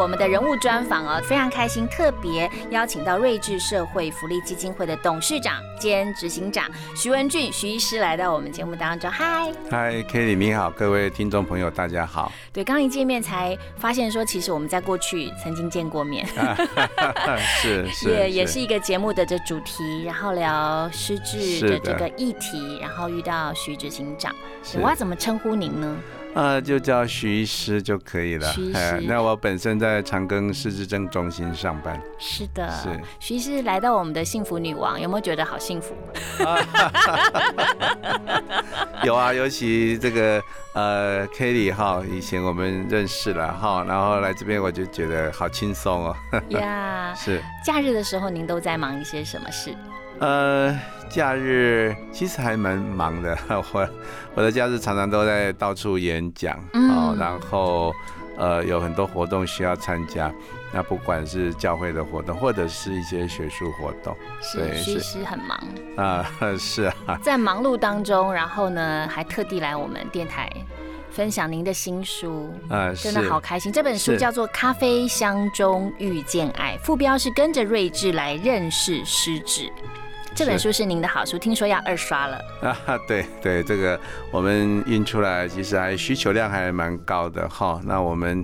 我们的人物专访哦，非常开心，特别邀请到睿智社会福利基金会的董事长兼执行长徐文俊徐医师来到我们节目当中。嗨，嗨，Kelly，你好，各位听众朋友，大家好。对，刚一见面才发现说，其实我们在过去曾经见过面，是是，也也是一个节目的这主题，然后聊失智的这个议题，然后遇到徐执行长，我要怎么称呼您呢？呃，就叫徐医师就可以了。徐医师，那我本身在长庚失智症中心上班。是的，是徐医师来到我们的幸福女王，有没有觉得好幸福？有啊，尤其这个呃，Kelly 哈，以前我们认识了哈，然后来这边我就觉得好轻松哦。呀，是。假日的时候您都在忙一些什么事？呃，假日其实还蛮忙的，我我的假日常常都在到处演讲哦，然后呃有很多活动需要参加，那不管是教会的活动或者是一些学术活动，是其实很忙。啊，是啊，在忙碌当中，然后呢还特地来我们电台分享您的新书啊，真的好开心，这本书叫做《咖啡香中遇见爱》，副标是跟着睿智来认识失智。这本书是您的好书，听说要二刷了 啊！对对，这个我们印出来，其实还需求量还蛮高的哈。那我们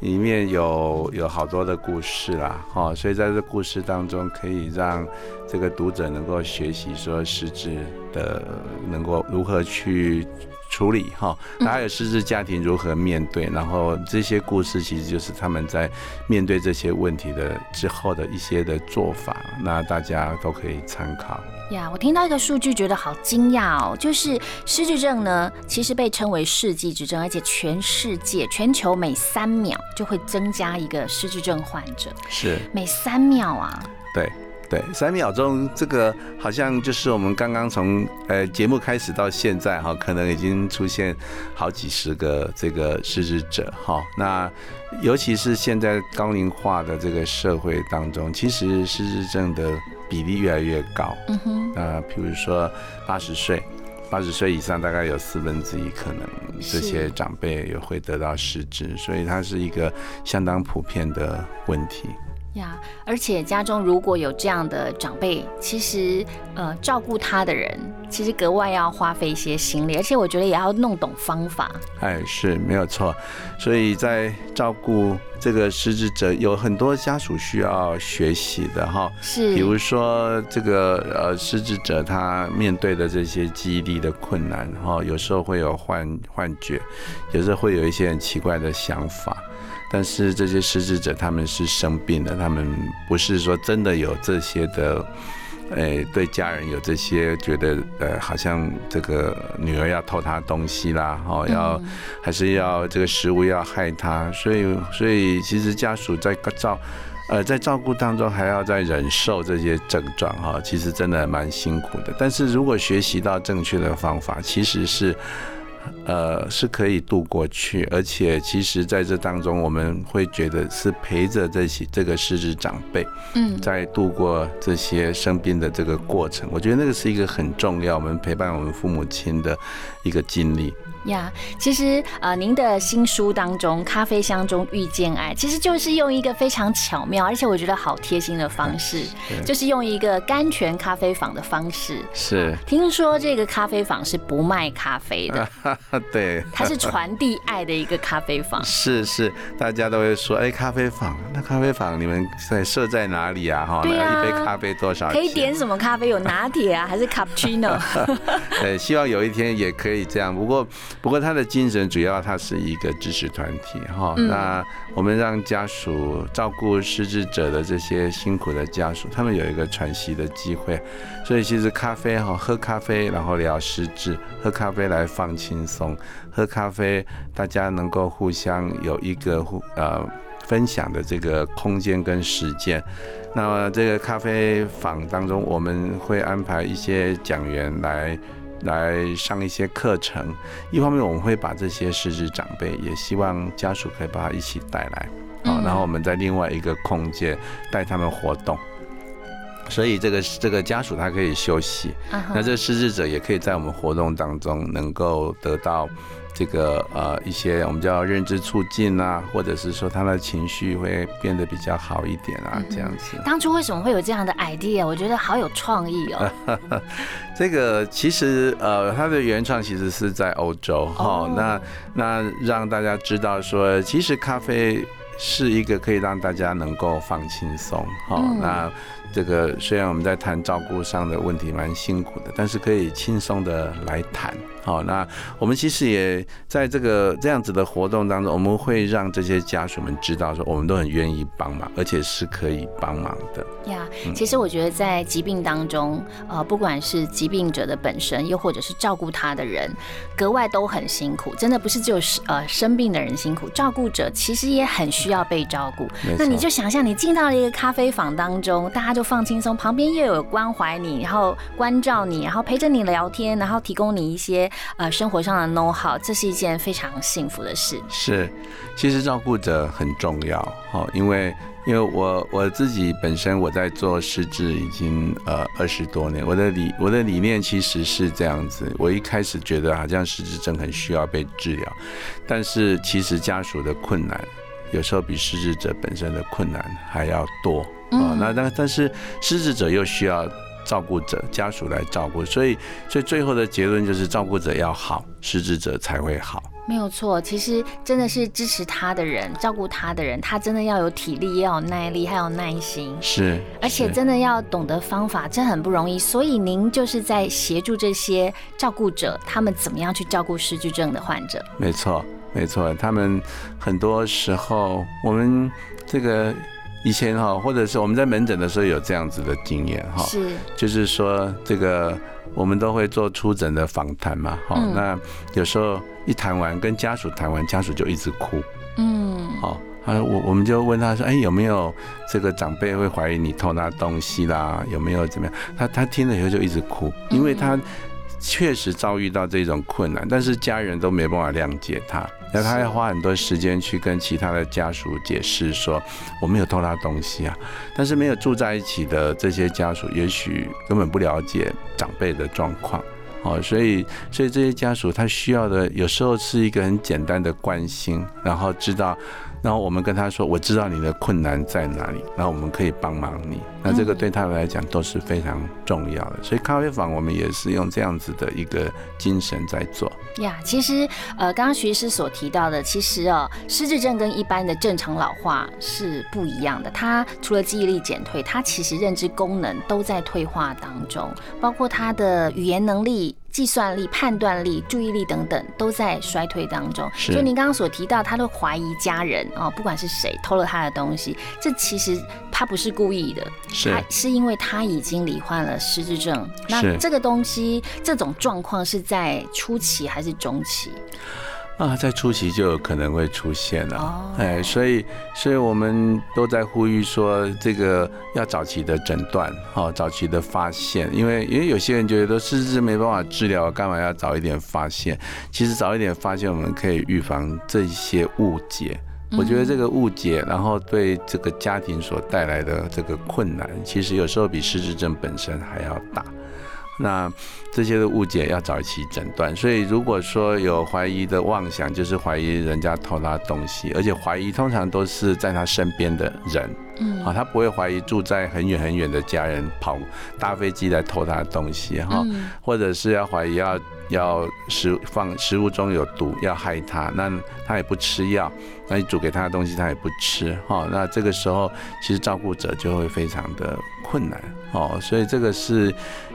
里面有有好多的故事啦，哈，所以在这故事当中，可以让这个读者能够学习说实质的，能够如何去。处理哈，那还有失智家庭如何面对？然后这些故事其实就是他们在面对这些问题的之后的一些的做法，那大家都可以参考。呀，我听到一个数据，觉得好惊讶哦，就是失智症呢，其实被称为世纪之症，而且全世界、全球每三秒就会增加一个失智症患者，是每三秒啊？对。对，三秒钟这个好像就是我们刚刚从呃节目开始到现在哈，可能已经出现好几十个这个失智者哈。那尤其是现在高龄化的这个社会当中，其实失智症的比例越来越高。嗯哼。那比如说八十岁，八十岁以上大概有四分之一可能这些长辈也会得到失智，所以它是一个相当普遍的问题。呀，而且家中如果有这样的长辈，其实呃照顾他的人，其实格外要花费一些心力，而且我觉得也要弄懂方法。哎，是没有错，所以在照顾这个失智者，有很多家属需要学习的哈。是，比如说这个呃失智者他面对的这些记忆力的困难哈，有时候会有幻幻觉，有时候会有一些很奇怪的想法。但是这些失智者他们是生病的，他们不是说真的有这些的，诶，对家人有这些觉得，呃，好像这个女儿要偷他东西啦，哦，要还是要这个食物要害他，所以所以其实家属在照，呃，在照顾当中还要在忍受这些症状哈，其实真的蛮辛苦的。但是如果学习到正确的方法，其实是。呃，是可以度过去，而且其实在这当中，我们会觉得是陪着这些这个失智长辈，嗯，在度过这些生病的这个过程，我觉得那个是一个很重要，我们陪伴我们父母亲的一个经历。呀，其实呃，您的新书当中《咖啡香中遇见爱》，其实就是用一个非常巧妙，而且我觉得好贴心的方式，就是用一个甘泉咖啡坊的方式。是，听说这个咖啡坊是不卖咖啡的，对，它是传递爱的一个咖啡坊。是是，大家都会说，哎，咖啡坊，那咖啡坊你们在设在哪里啊？哈，一杯咖啡多少？可以点什么咖啡？有拿铁啊，还是 cappuccino？对，希望有一天也可以这样。不过。不过他的精神主要，他是一个支持团体哈。那我们让家属照顾失智者的这些辛苦的家属，他们有一个喘息的机会。所以其实咖啡哈，喝咖啡然后聊失智，喝咖啡来放轻松，喝咖啡大家能够互相有一个互呃分享的这个空间跟时间。那么这个咖啡坊当中，我们会安排一些讲员来来上一些课程。一方面，我们会把这些失智长辈，也希望家属可以把他一起带来，啊，然后我们在另外一个空间带他们活动。所以这个这个家属他可以休息，那这个失智者也可以在我们活动当中能够得到这个呃一些我们叫认知促进啊，或者是说他的情绪会变得比较好一点啊，这样子。当初为什么会有这样的 idea？我觉得好有创意哦。这个其实呃，它的原创其实是在欧洲哈，那那让大家知道说，其实咖啡是一个可以让大家能够放轻松哈，那。这个虽然我们在谈照顾上的问题蛮辛苦的，但是可以轻松的来谈。好，那我们其实也在这个这样子的活动当中，我们会让这些家属们知道说，我们都很愿意帮忙，而且是可以帮忙的。呀，其实我觉得在疾病当中，呃，不管是疾病者的本身，又或者是照顾他的人，格外都很辛苦。真的不是只有呃生病的人辛苦，照顾者其实也很需要被照顾。那你就想象你进到了一个咖啡坊当中，大家就放轻松，旁边又有关怀你，然后关照你，然后陪着你聊天，然后提供你一些。呃，生活上的 know how，这是一件非常幸福的事。是，其实照顾者很重要，哈，因为因为我我自己本身我在做失智已经呃二十多年，我的理我的理念其实是这样子，我一开始觉得好像失智症很需要被治疗，但是其实家属的困难有时候比失智者本身的困难还要多啊，那但但是失智者又需要。照顾者家属来照顾，所以所以最后的结论就是照顾者要好，失智者才会好。没有错，其实真的是支持他的人，照顾他的人，他真的要有体力，要有耐力，还有耐心。是，而且真的要懂得方法，这很不容易。所以您就是在协助这些照顾者，他们怎么样去照顾失智症的患者？没错，没错，他们很多时候我们这个。以前哈，或者是我们在门诊的时候有这样子的经验哈，是，就是说这个我们都会做出诊的访谈嘛，哈，那有时候一谈完跟家属谈完，家属就一直哭，嗯，好，啊，我我们就问他说，哎，有没有这个长辈会怀疑你偷拿东西啦？有没有怎么样？他他听了以后就一直哭，因为他。确实遭遇到这种困难，但是家人都没办法谅解他，那他要花很多时间去跟其他的家属解释说我没有偷他东西啊。但是没有住在一起的这些家属，也许根本不了解长辈的状况，哦，所以所以这些家属他需要的有时候是一个很简单的关心，然后知道。然后我们跟他说：“我知道你的困难在哪里，然后我们可以帮忙你。那这个对他来讲都是非常重要的。所以咖啡坊我们也是用这样子的一个精神在做。呀，其实呃，刚刚徐医师所提到的，其实哦，失智症跟一般的正常老化是不一样的。他除了记忆力减退，他其实认知功能都在退化当中，包括他的语言能力。”计算力、判断力、注意力等等都在衰退当中。就您刚刚所提到，他都怀疑家人哦，不管是谁偷了他的东西，这其实他不是故意的，是是因为他已经罹患了失智症。那这个东西，这种状况是在初期还是中期？啊，在初期就有可能会出现了，哎，所以，所以我们都在呼吁说，这个要早期的诊断，好，早期的发现，因为，因为有些人觉得失智没办法治疗，干嘛要早一点发现？其实早一点发现，我们可以预防这些误解。我觉得这个误解，然后对这个家庭所带来的这个困难，其实有时候比失智症本身还要大。那这些的误解要早期诊断，所以如果说有怀疑的妄想，就是怀疑人家偷他东西，而且怀疑通常都是在他身边的人，嗯，啊，他不会怀疑住在很远很远的家人跑搭飞机来偷他的东西，哈，或者是要怀疑要要食放食物中有毒要害他，那他也不吃药，那你煮给他的东西他也不吃，哈，那这个时候其实照顾者就会非常的困难。哦，所以这个是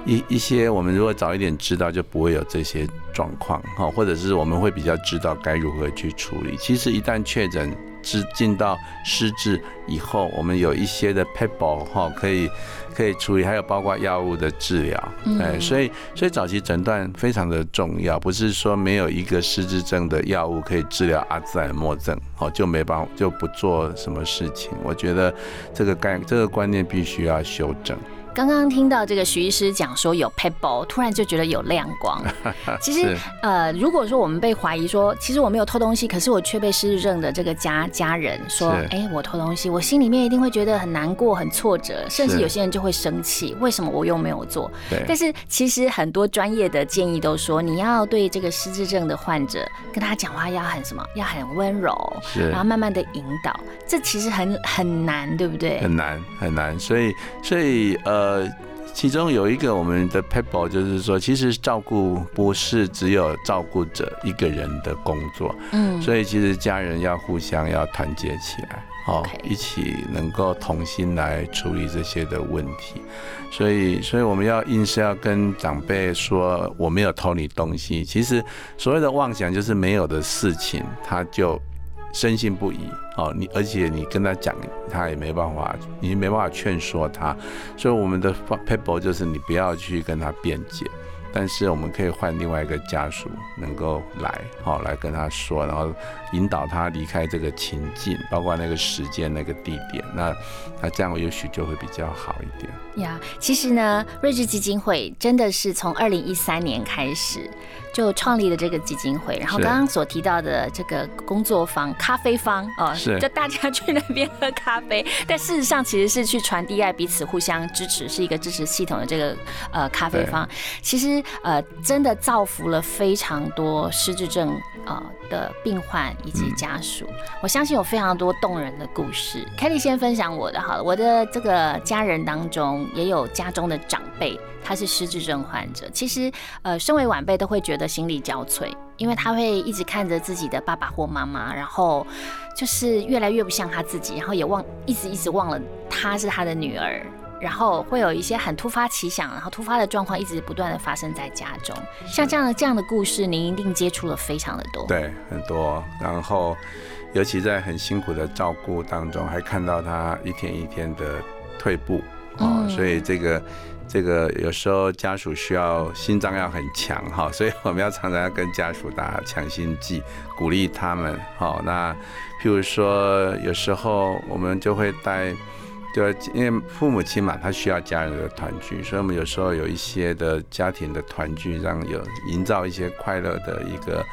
一一些我们如果早一点知道，就不会有这些状况哈，或者是我们会比较知道该如何去处理。其实一旦确诊至进到失智以后，我们有一些的 people 哈可以可以处理，还有包括药物的治疗，哎，所以所以早期诊断非常的重要，不是说没有一个失智症的药物可以治疗阿兹海默症，哦就没办法就不做什么事情。我觉得这个概这个观念必须要修正。刚刚听到这个徐医师讲说有 pebble，突然就觉得有亮光。其实，呃，如果说我们被怀疑说，其实我没有偷东西，可是我却被失智症的这个家家人说，哎，我偷东西，我心里面一定会觉得很难过、很挫折，甚至有些人就会生气，为什么我又没有做？但是其实很多专业的建议都说，你要对这个失智症的患者跟他讲话要很什么，要很温柔，然后慢慢的引导。这其实很很难，对不对？很难很难，所以所以呃。呃，其中有一个我们的 people 就是说，其实照顾不是只有照顾者一个人的工作，嗯，所以其实家人要互相要团结起来，哦，一起能够同心来处理这些的问题，所以，所以我们要硬是要跟长辈说我没有偷你东西，其实所谓的妄想就是没有的事情，他就。深信不疑，哦，你而且你跟他讲，他也没办法，你没办法劝说他，所以我们的 paper 就是你不要去跟他辩解。但是我们可以换另外一个家属能够来，好来跟他说，然后引导他离开这个情境，包括那个时间、那个地点，那那这样也许就会比较好一点。呀，其实呢，睿智基金会真的是从二零一三年开始就创立了这个基金会，然后刚刚所提到的这个工作坊、咖啡坊哦，是就大家去那边喝咖啡，但事实上其实是去传递爱，彼此互相支持，是一个支持系统的这个呃咖啡坊，其实。呃，真的造福了非常多失智症呃的病患以及家属。我相信有非常多动人的故事。Kelly 先分享我的好了，我的这个家人当中也有家中的长辈，他是失智症患者。其实，呃，身为晚辈都会觉得心力交瘁，因为他会一直看着自己的爸爸或妈妈，然后就是越来越不像他自己，然后也忘一直一直忘了他是他的女儿。然后会有一些很突发奇想，然后突发的状况一直不断的发生在家中。像这样的这样的故事，您一定接触了非常的多。对，很多。然后，尤其在很辛苦的照顾当中，还看到他一天一天的退步哦。所以这个这个有时候家属需要心脏要很强哈，所以我们要常常要跟家属打强心剂，鼓励他们。好，那譬如说有时候我们就会带。就因为父母亲嘛，他需要家人的团聚，所以我们有时候有一些的家庭的团聚，让有营造一些快乐的一个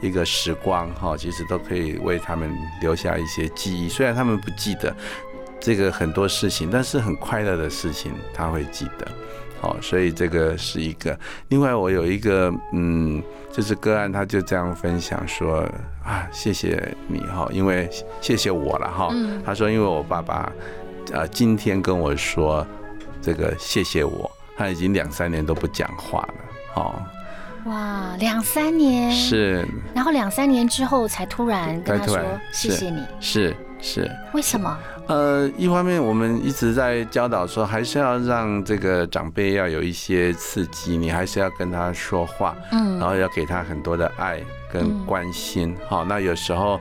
一个时光哈，其实都可以为他们留下一些记忆。虽然他们不记得这个很多事情，但是很快乐的事情他会记得。好，所以这个是一个。另外，我有一个嗯，就是个案，他就这样分享说啊，谢谢你哈，因为谢谢我了哈。他说，因为我爸爸。啊，今天跟我说这个谢谢我，他已经两三年都不讲话了，哦，哇，两三年是，然后两三年之后才突然跟他说谢谢你，是是，为什么？呃，一方面我们一直在教导说，还是要让这个长辈要有一些刺激，你还是要跟他说话，嗯，然后要给他很多的爱跟关心，好，那有时候。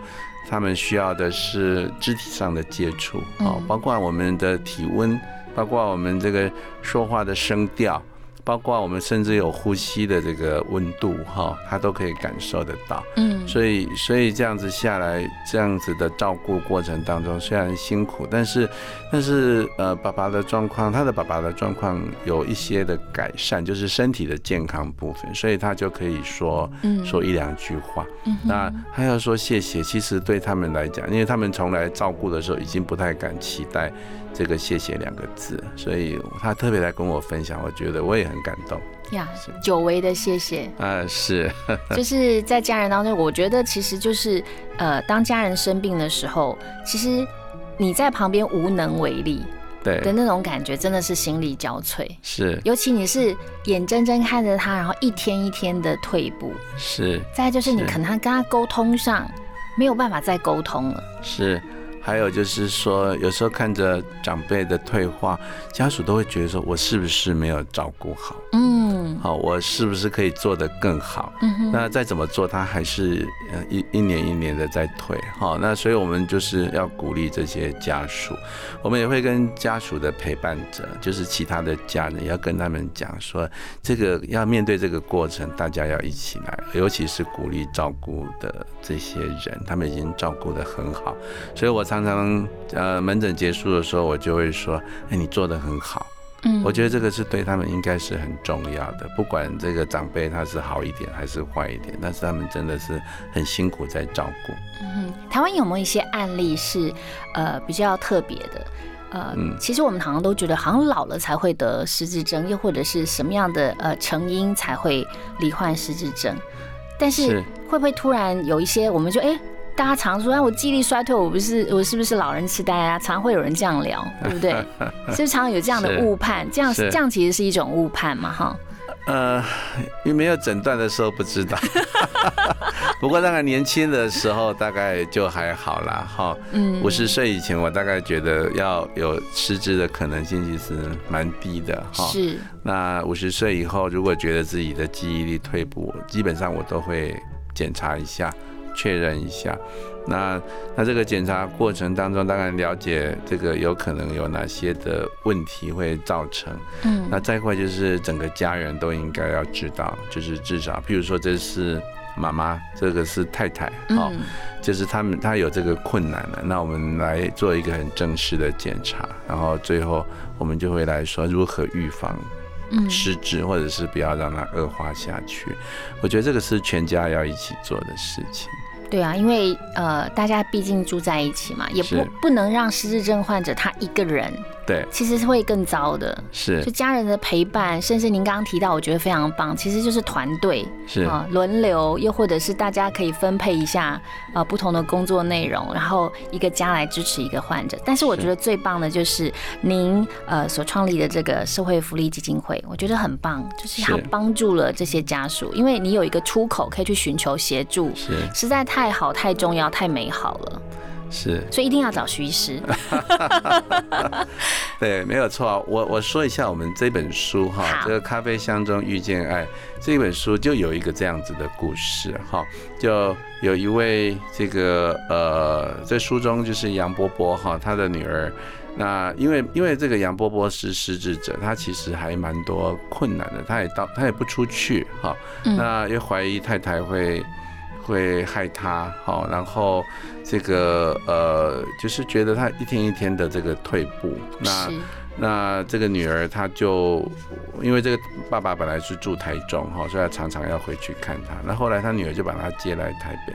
他们需要的是肢体上的接触，哦，包括我们的体温，包括我们这个说话的声调。包括我们甚至有呼吸的这个温度哈，他都可以感受得到。嗯，所以所以这样子下来，这样子的照顾过程当中虽然辛苦，但是但是呃，爸爸的状况，他的爸爸的状况有一些的改善，就是身体的健康部分，所以他就可以说说一两句话。嗯，那他要说谢谢，其实对他们来讲，因为他们从来照顾的时候已经不太敢期待。这个谢谢两个字，所以他特别来跟我分享，我觉得我也很感动呀。久违的谢谢啊，是，就是在家人当中，我觉得其实就是呃，当家人生病的时候，其实你在旁边无能为力，对的那种感觉，真的是心力交瘁。是，尤其你是眼睁睁看着他，然后一天一天的退步，是。再就是你可能跟他沟通上没有办法再沟通了，是。还有就是说，有时候看着长辈的退化，家属都会觉得说，我是不是没有照顾好？嗯，好，我是不是可以做得更好？嗯那再怎么做，他还是呃一一年一年的在退。好，那所以我们就是要鼓励这些家属，我们也会跟家属的陪伴者，就是其他的家人，要跟他们讲说，这个要面对这个过程，大家要一起来，尤其是鼓励照顾的这些人，他们已经照顾得很好。所以我常常呃门诊结束的时候，我就会说，哎，你做得很好。嗯，我觉得这个是对他们应该是很重要的，不管这个长辈他是好一点还是坏一点，但是他们真的是很辛苦在照顾。嗯，台湾有没有一些案例是呃比较特别的？呃，其实我们好像都觉得好像老了才会得失智症，又或者是什么样的呃成因才会罹患失智症？但是会不会突然有一些我们就哎？大家常说，哎，我记忆力衰退，我不是我是不是老人痴呆啊？常会有人这样聊，对不对？是不是常有这样的误判？这样这样其实是一种误判嘛，哈。呃，因为没有诊断的时候不知道。不过大概年轻的时候大概就还好啦，哈。嗯。五十岁以前，我大概觉得要有失智的可能性其实蛮低的，哈。是。那五十岁以后，如果觉得自己的记忆力退步，基本上我都会检查一下。确认一下，那那这个检查过程当中，当然了解这个有可能有哪些的问题会造成。嗯，那再快就是整个家人都应该要知道，就是至少，譬如说这是妈妈，这个是太太，好，就是他们他有这个困难了，那我们来做一个很正式的检查，然后最后我们就会来说如何预防失智，或者是不要让它恶化下去。我觉得这个是全家要一起做的事情。对啊，因为呃，大家毕竟住在一起嘛，也不不能让失智症患者他一个人。对，其实是会更糟的。是，就家人的陪伴，甚至您刚刚提到，我觉得非常棒。其实就是团队，是啊，轮流，又或者是大家可以分配一下呃不同的工作内容，然后一个家来支持一个患者。但是我觉得最棒的就是您呃所创立的这个社会福利基金会，我觉得很棒，就是它帮助了这些家属，因为你有一个出口可以去寻求协助，是实在太好、太重要、太美好了。是，所以一定要找徐医师。对，没有错。我我说一下我们这本书哈，这个咖啡香中遇见爱这本书就有一个这样子的故事哈，就有一位这个呃，在书中就是杨波波哈，他的女儿。那因为因为这个杨波波是失智者，他其实还蛮多困难的，他也到他也不出去哈，那又怀疑太太会。会害他，好，然后这个呃，就是觉得他一天一天的这个退步，那那这个女儿她就因为这个爸爸本来是住台中，哈，所以常常要回去看他。那后来他女儿就把他接来台北，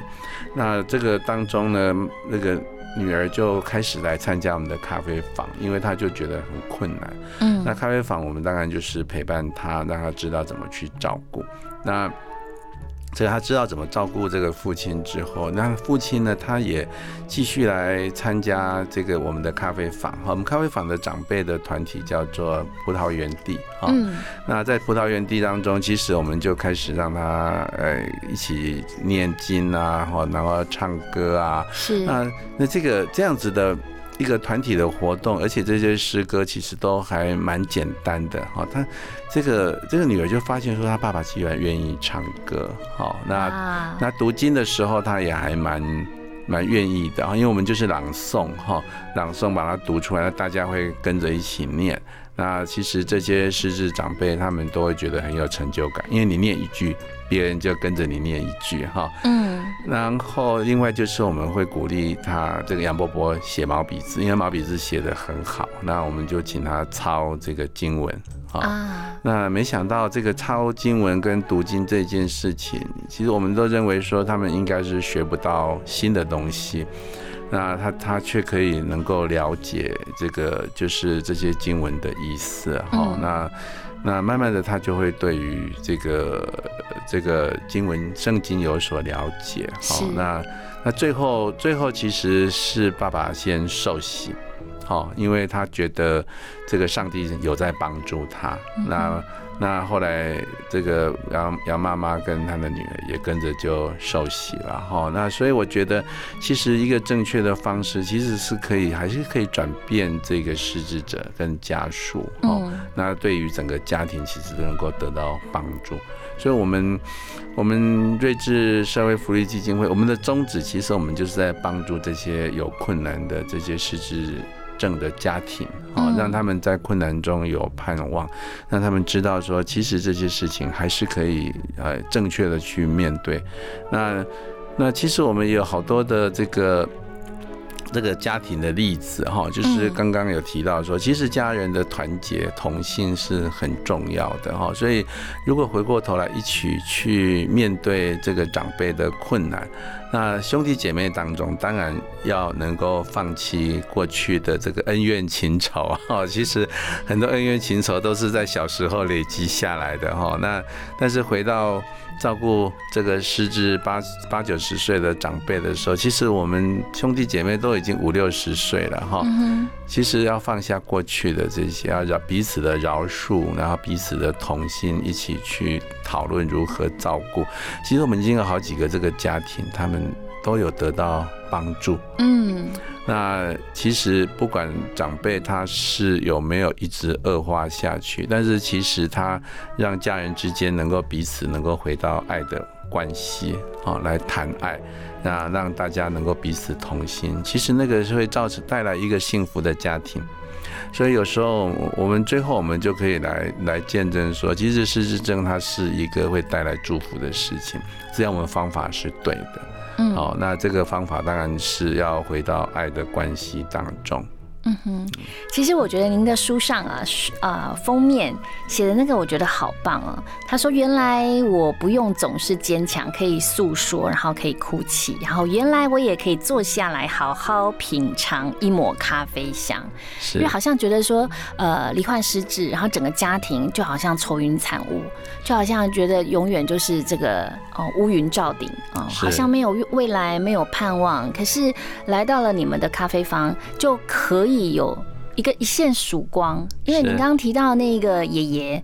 那这个当中呢，那个女儿就开始来参加我们的咖啡坊，因为她就觉得很困难。嗯，那咖啡坊我们当然就是陪伴她，让她知道怎么去照顾。那所以他知道怎么照顾这个父亲之后，那父亲呢，他也继续来参加这个我们的咖啡坊。哈，我们咖啡坊的长辈的团体叫做葡萄园地。哈，那在葡萄园地当中，其实我们就开始让他呃一起念经啊，哈，然后唱歌啊。是。那那这个这样子的。一个团体的活动，而且这些诗歌其实都还蛮简单的哈。他这个这个女儿就发现说，他爸爸居然愿意唱歌，好，那那读经的时候，他也还蛮蛮愿意的啊。因为我们就是朗诵哈，朗诵把它读出来，大家会跟着一起念。那其实这些失智长辈他们都会觉得很有成就感，因为你念一句，别人就跟着你念一句哈。嗯。然后另外就是我们会鼓励他这个杨伯伯写毛笔字，因为毛笔字写的很好，那我们就请他抄这个经文啊。那没想到这个抄经文跟读经这件事情，其实我们都认为说他们应该是学不到新的东西。那他他却可以能够了解这个就是这些经文的意思哈，那那慢慢的他就会对于这个这个经文圣经有所了解好，那那最后最后其实是爸爸先受洗，好，因为他觉得这个上帝有在帮助他，那那后来这个杨杨妈妈跟她的女儿也跟着就受洗了哈。那所以我觉得，其实一个正确的方式，其实是可以还是可以转变这个失智者跟家属哦。那对于整个家庭，其实都能够得到帮助。所以，我们我们睿智社会福利基金会，我们的宗旨其实我们就是在帮助这些有困难的这些失智。症的家庭，啊，让他们在困难中有盼望，让他们知道说，其实这些事情还是可以呃正确的去面对。那那其实我们也有好多的这个。这个家庭的例子哈，就是刚刚有提到说，其实家人的团结同心是很重要的哈。所以，如果回过头来一起去面对这个长辈的困难，那兄弟姐妹当中当然要能够放弃过去的这个恩怨情仇哈。其实很多恩怨情仇都是在小时候累积下来的哈。那但是回到照顾这个失智八八九十岁的长辈的时候，其实我们兄弟姐妹都已经五六十岁了哈。其实要放下过去的这些，要饶彼此的饶恕，然后彼此的同心，一起去讨论如何照顾。其实我们已经有好几个这个家庭，他们都有得到帮助。嗯。那其实不管长辈他是有没有一直恶化下去，但是其实他让家人之间能够彼此能够回到爱的关系，哦来谈爱，那让大家能够彼此同心，其实那个是会造成带来一个幸福的家庭。所以有时候我们最后我们就可以来来见证说，其实失智症它是一个会带来祝福的事情，只要我们方法是对的。好，那这个方法当然是要回到爱的关系当中。嗯哼，其实我觉得您的书上啊，啊封面写的那个，我觉得好棒哦。他说：“原来我不用总是坚强，可以诉说，然后可以哭泣，然后原来我也可以坐下来好好品尝一抹咖啡香。”因为好像觉得说，呃，罹患失智，然后整个家庭就好像愁云惨雾，就好像觉得永远就是这个哦乌云罩顶啊，好像没有未来，没有盼望。可是来到了你们的咖啡房，就可以。有一个一线曙光，因为你刚刚提到那个爷爷，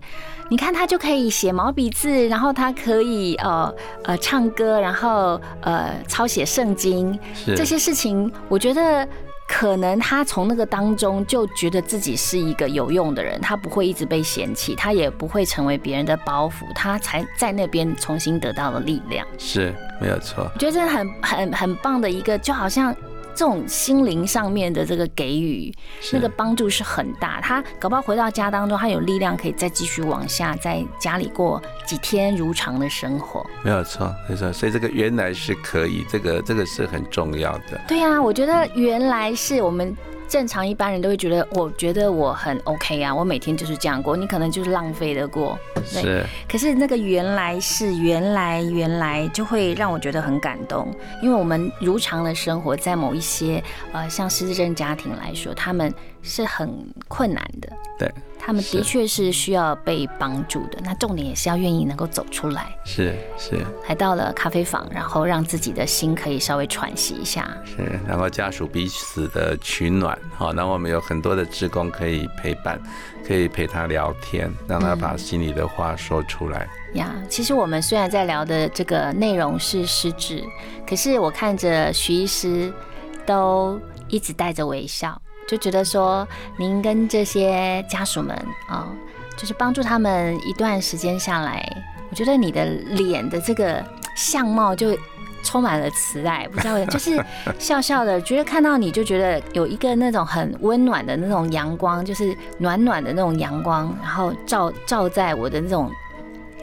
你看他就可以写毛笔字，然后他可以呃呃唱歌，然后呃抄写圣经，这些事情，我觉得可能他从那个当中就觉得自己是一个有用的人，他不会一直被嫌弃，他也不会成为别人的包袱，他才在那边重新得到了力量，是没有错。我觉得这很很很棒的一个，就好像。这种心灵上面的这个给予，那个帮助是很大。他搞不好回到家当中，他有力量可以再继续往下，在家里过几天如常的生活。没有错，没错。所以这个原来是可以，这个这个是很重要的。对啊，我觉得原来是我们。正常一般人都会觉得，我觉得我很 OK 啊，我每天就是这样过，你可能就是浪费的过。是。可是那个原来是原来原来就会让我觉得很感动，因为我们如常的生活在某一些呃像失智症家庭来说，他们是很困难的。对。他们的确是需要被帮助的，那重点也是要愿意能够走出来。是是，来到了咖啡房，然后让自己的心可以稍微喘息一下。是，然后家属彼此的取暖，好，那我们有很多的职工可以陪伴，可以陪他聊天，让他把心里的话说出来。呀，其实我们虽然在聊的这个内容是失智，可是我看着徐医师都一直带着微笑。就觉得说，您跟这些家属们啊，就是帮助他们一段时间下来，我觉得你的脸的这个相貌就充满了慈爱，不知道 就是笑笑的，觉得看到你就觉得有一个那种很温暖的那种阳光，就是暖暖的那种阳光，然后照照在我的那种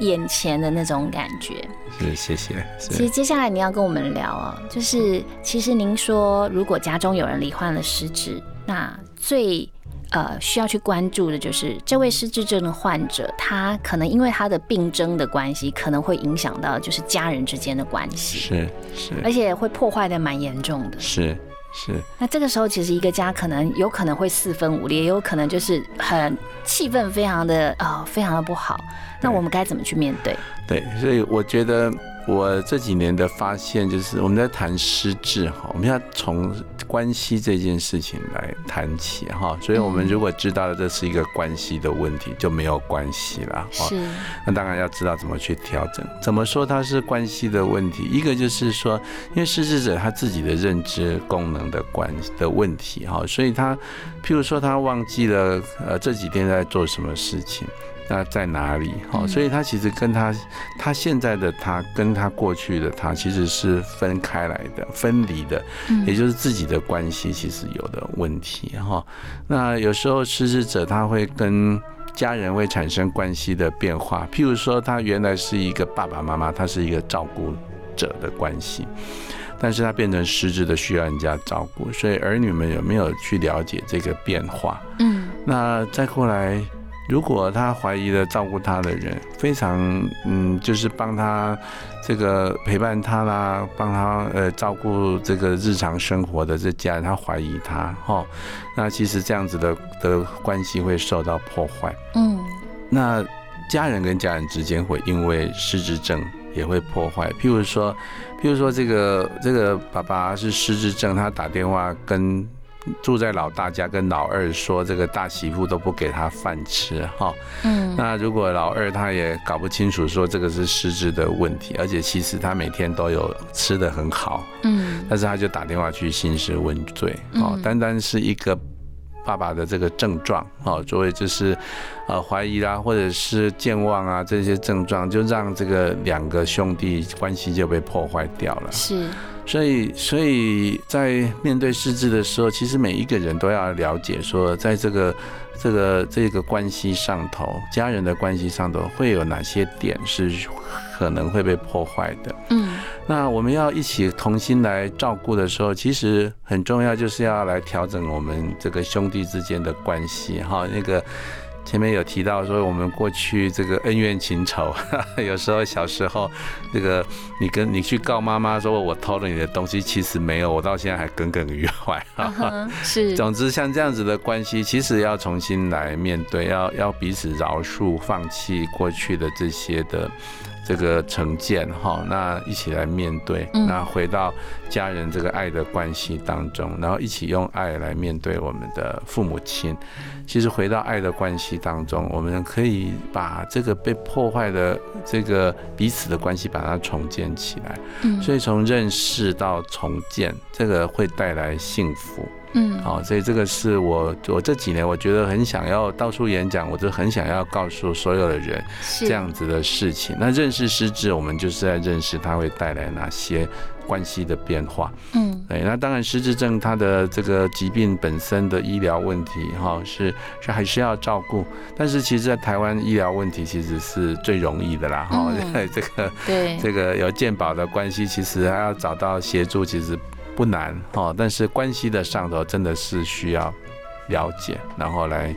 眼前的那种感觉。是，谢谢。其实接下来你要跟我们聊啊，就是其实您说，如果家中有人罹患了失智。那最呃需要去关注的就是这位失智症的患者，他可能因为他的病症的关系，可能会影响到就是家人之间的关系，是是，而且会破坏的蛮严重的，是是。那这个时候其实一个家可能有可能会四分五裂，也有可能就是很气氛非常的呃非常的不好。那我们该怎么去面对？对，所以我觉得我这几年的发现就是，我们在谈失智哈，我们要从关系这件事情来谈起哈。所以，我们如果知道了这是一个关系的问题，就没有关系了哈。是。那当然要知道怎么去调整。怎么说它是关系的问题？一个就是说，因为失智者他自己的认知功能的关的问题哈，所以他，譬如说他忘记了呃这几天在做什么事情。那在哪里？好，所以他其实跟他他现在的他跟他过去的他其实是分开来的、分离的，也就是自己的关系其实有的问题哈。那有时候失智者他会跟家人会产生关系的变化，譬如说他原来是一个爸爸妈妈，他是一个照顾者的关系，但是他变成失智的需要人家照顾，所以儿女们有没有去了解这个变化？嗯，那再过来。如果他怀疑了照顾他的人非常嗯，就是帮他这个陪伴他啦，帮他呃照顾这个日常生活的这家人，他怀疑他哈，那其实这样子的的关系会受到破坏。嗯，那家人跟家人之间会因为失智症也会破坏。譬如说，譬如说这个这个爸爸是失智症，他打电话跟。住在老大家，跟老二说这个大媳妇都不给他饭吃哈。嗯，那如果老二他也搞不清楚说这个是失智的问题，而且其实他每天都有吃的很好，嗯，但是他就打电话去兴师问罪，哦，单单是一个爸爸的这个症状，哦，作为就是呃怀疑啦，或者是健忘啊这些症状，就让这个两个兄弟关系就被破坏掉了。是。所以，所以在面对失智的时候，其实每一个人都要了解，说在这个、这个、这个关系上头，家人的关系上头，会有哪些点是可能会被破坏的。嗯，那我们要一起同心来照顾的时候，其实很重要，就是要来调整我们这个兄弟之间的关系。哈，那个。前面有提到说，我们过去这个恩怨情仇，有时候小时候，这个你跟你去告妈妈说我偷了你的东西，其实没有，我到现在还耿耿于怀。是，总之像这样子的关系，其实要重新来面对，要要彼此饶恕，放弃过去的这些的。这个成见哈，那一起来面对，那回到家人这个爱的关系当中，然后一起用爱来面对我们的父母亲。其实回到爱的关系当中，我们可以把这个被破坏的这个彼此的关系把它重建起来。嗯，所以从认识到重建，这个会带来幸福。嗯，好，所以这个是我我这几年我觉得很想要到处演讲，我就很想要告诉所有的人这样子的事情。那认识失智，我们就是在认识它会带来哪些关系的变化。嗯，对，那当然失智症它的这个疾病本身的医疗问题，哈，是是还是要照顾。但是其实，在台湾医疗问题其实是最容易的啦，哈，这个对这个有健保的关系，其实还要找到协助，其实。不难哈，但是关系的上头真的是需要了解，然后来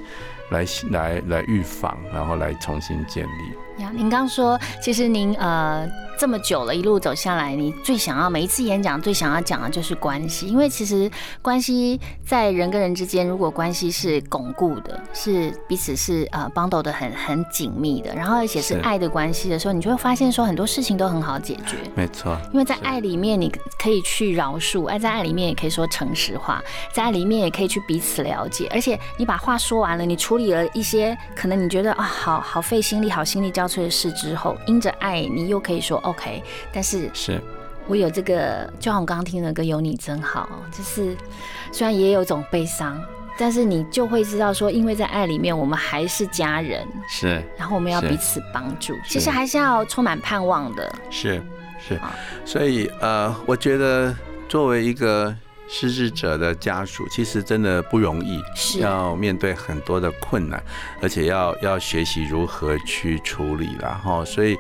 来来来预防，然后来重新建立。呀，您刚说，其实您呃。这么久了，一路走下来，你最想要每一次演讲最想要讲的就是关系，因为其实关系在人跟人之间，如果关系是巩固的，是彼此是呃帮斗的很很紧密的，然后而且是爱的关系的时候，你就会发现说很多事情都很好解决。没错，因为在爱里面你可以去饶恕，爱在爱里面也可以说诚实话，在爱里面也可以去彼此了解，而且你把话说完了，你处理了一些可能你觉得啊好好费心力、好心力交瘁的事之后，因着爱，你又可以说。OK，但是是，我有这个，就像我刚刚听的歌《有你真好》，就是虽然也有种悲伤，但是你就会知道说，因为在爱里面，我们还是家人，是，然后我们要彼此帮助，其实还是要充满盼望的，是是，所以呃，我觉得作为一个。失智者的家属其实真的不容易，要面对很多的困难，而且要要学习如何去处理了哈。所以，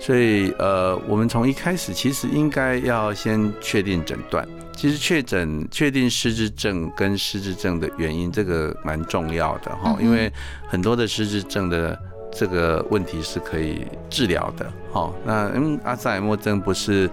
所以呃，我们从一开始其实应该要先确定诊断。其实确诊确定失智症跟失智症的原因，这个蛮重要的哈，因为很多的失智症的这个问题是可以治疗的哈。那嗯，阿兹海默症不是。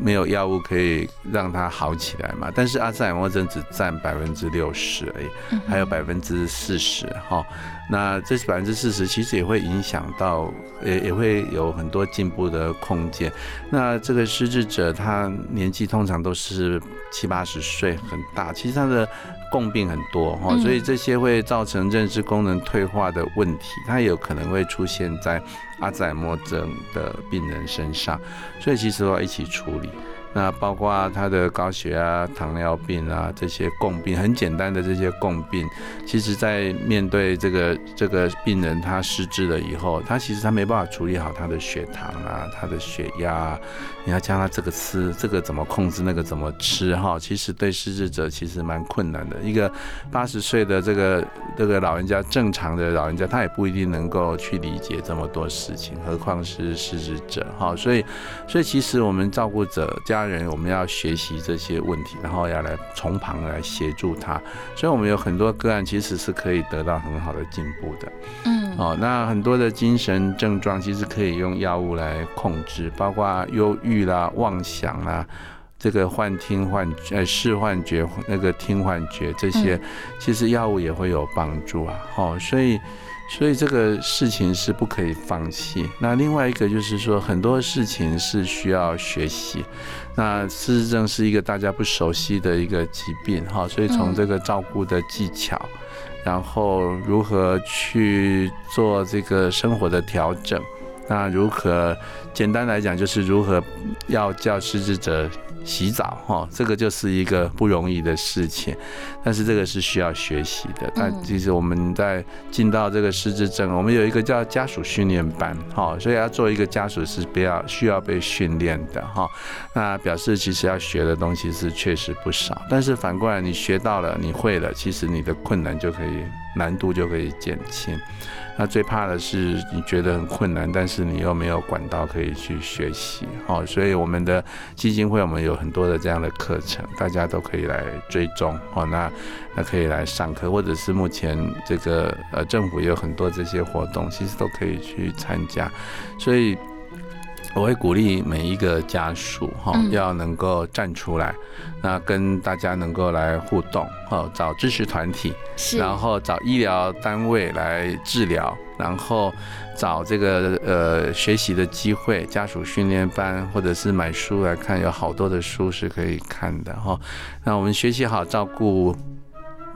没有药物可以让它好起来嘛。但是阿兹海默症只占百分之六十而已，还有百分之四十哈。那这百分之四十其实也会影响到，也也会有很多进步的空间。那这个失智者他年纪通常都是七八十岁，很大，其实他的共病很多哈，所以这些会造成认知功能退化的问题，它也有可能会出现在阿兹海默症的病人身上，所以其实要一起处理。那包括他的高血压、糖尿病啊，这些共病，很简单的这些共病，其实在面对这个这个病人他失智了以后，他其实他没办法处理好他的血糖啊、他的血压，你要教他这个吃，这个怎么控制，那个怎么吃哈，其实对失智者其实蛮困难的。一个八十岁的这个这个老人家，正常的老人家，他也不一定能够去理解这么多事情，何况是失智者哈。所以，所以其实我们照顾者家。家人，我们要学习这些问题，然后要来从旁来协助他，所以我们有很多个案其实是可以得到很好的进步的。嗯，哦，那很多的精神症状其实可以用药物来控制，包括忧郁啦、妄想啦、这个幻听幻呃视幻觉、那个听幻觉这些，其实药物也会有帮助啊。哦，所以。所以这个事情是不可以放弃。那另外一个就是说，很多事情是需要学习。那失智症是一个大家不熟悉的一个疾病，哈，所以从这个照顾的技巧，然后如何去做这个生活的调整，那如何简单来讲就是如何要叫失智者。洗澡哈，这个就是一个不容易的事情，但是这个是需要学习的。但其实我们在进到这个失智症，我们有一个叫家属训练班哈，所以要做一个家属是比较需要被训练的哈。那表示其实要学的东西是确实不少，但是反过来你学到了，你会了，其实你的困难就可以难度就可以减轻。那最怕的是你觉得很困难，但是你又没有管道可以去学习，哦，所以我们的基金会我们有很多的这样的课程，大家都可以来追踪，哦，那那可以来上课，或者是目前这个呃政府有很多这些活动，其实都可以去参加，所以。我会鼓励每一个家属哈，要能够站出来，那跟大家能够来互动哈，找支持团体，然后找医疗单位来治疗，然后找这个呃学习的机会，家属训练班或者是买书来看，有好多的书是可以看的哈。那我们学习好照顾。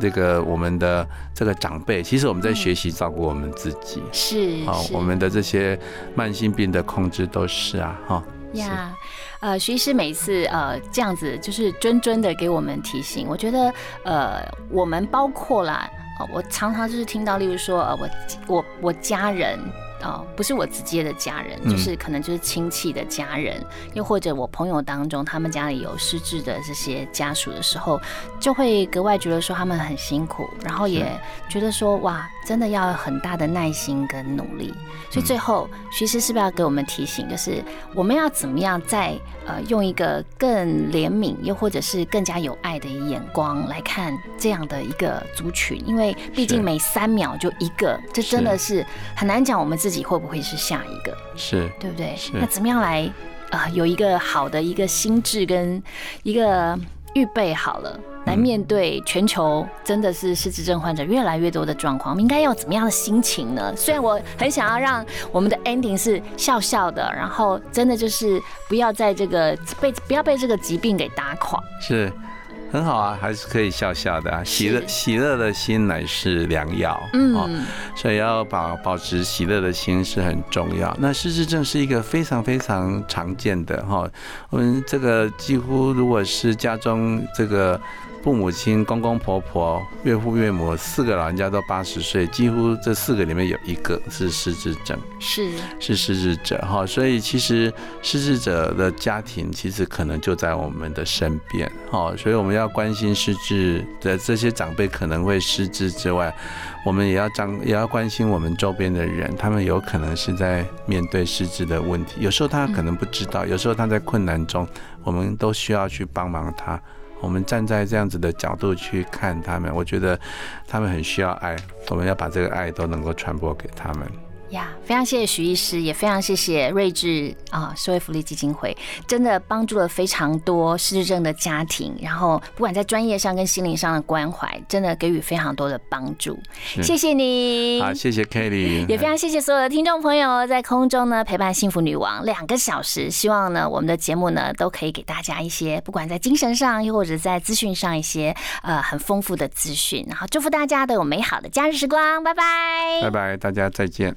这个我们的这个长辈，其实我们在学习照顾我们自己，是好，我们的这些慢性病的控制都是啊，哈。呀，呃，徐医师每次呃这样子就是谆谆的给我们提醒，我觉得呃我们包括啦，我常常就是听到，例如说呃我我我家人。哦，不是我直接的家人，就是可能就是亲戚的家人，又或者我朋友当中，他们家里有失智的这些家属的时候，就会格外觉得说他们很辛苦，然后也觉得说哇，真的要很大的耐心跟努力。所以最后，徐师是不是要给我们提醒，就是我们要怎么样在呃用一个更怜悯，又或者是更加有爱的眼光来看这样的一个族群？因为毕竟每三秒就一个，这真的是很难讲我们自己。己会不会是下一个？是对不对？那怎么样来啊？有一个好的一个心智跟一个预备好了，来面对全球真的是失智症患者越来越多的状况，我们应该要怎么样的心情呢？虽然我很想要让我们的 ending 是笑笑的，然后真的就是不要在这个被不要被这个疾病给打垮。是。很好啊，还是可以笑笑的啊。喜乐喜乐的心乃是良药，嗯，所以要保保持喜乐的心是很重要。那失智症是一个非常非常常见的哈，我们这个几乎如果是家中这个。父母亲、公公婆婆、岳父岳母，四个老人家都八十岁，几乎这四个里面有一个是失智症，是是失智者哈。所以其实失智者的家庭其实可能就在我们的身边哈。所以我们要关心失智的这些长辈可能会失智之外，我们也要张也要关心我们周边的人，他们有可能是在面对失智的问题。有时候他可能不知道，有时候他在困难中，我们都需要去帮忙他。我们站在这样子的角度去看他们，我觉得他们很需要爱，我们要把这个爱都能够传播给他们。呀，非常谢谢徐医师，也非常谢谢睿智啊社会福利基金会，真的帮助了非常多失智症的家庭，然后不管在专业上跟心灵上的关怀，真的给予非常多的帮助。谢谢你，好，谢谢 Kelly，也非常谢谢所有的听众朋友在空中呢陪伴幸福女王两个小时，希望呢我们的节目呢都可以给大家一些不管在精神上又或者在资讯上一些呃很丰富的资讯，然后祝福大家都有美好的假日时光，拜拜，拜拜，大家再见。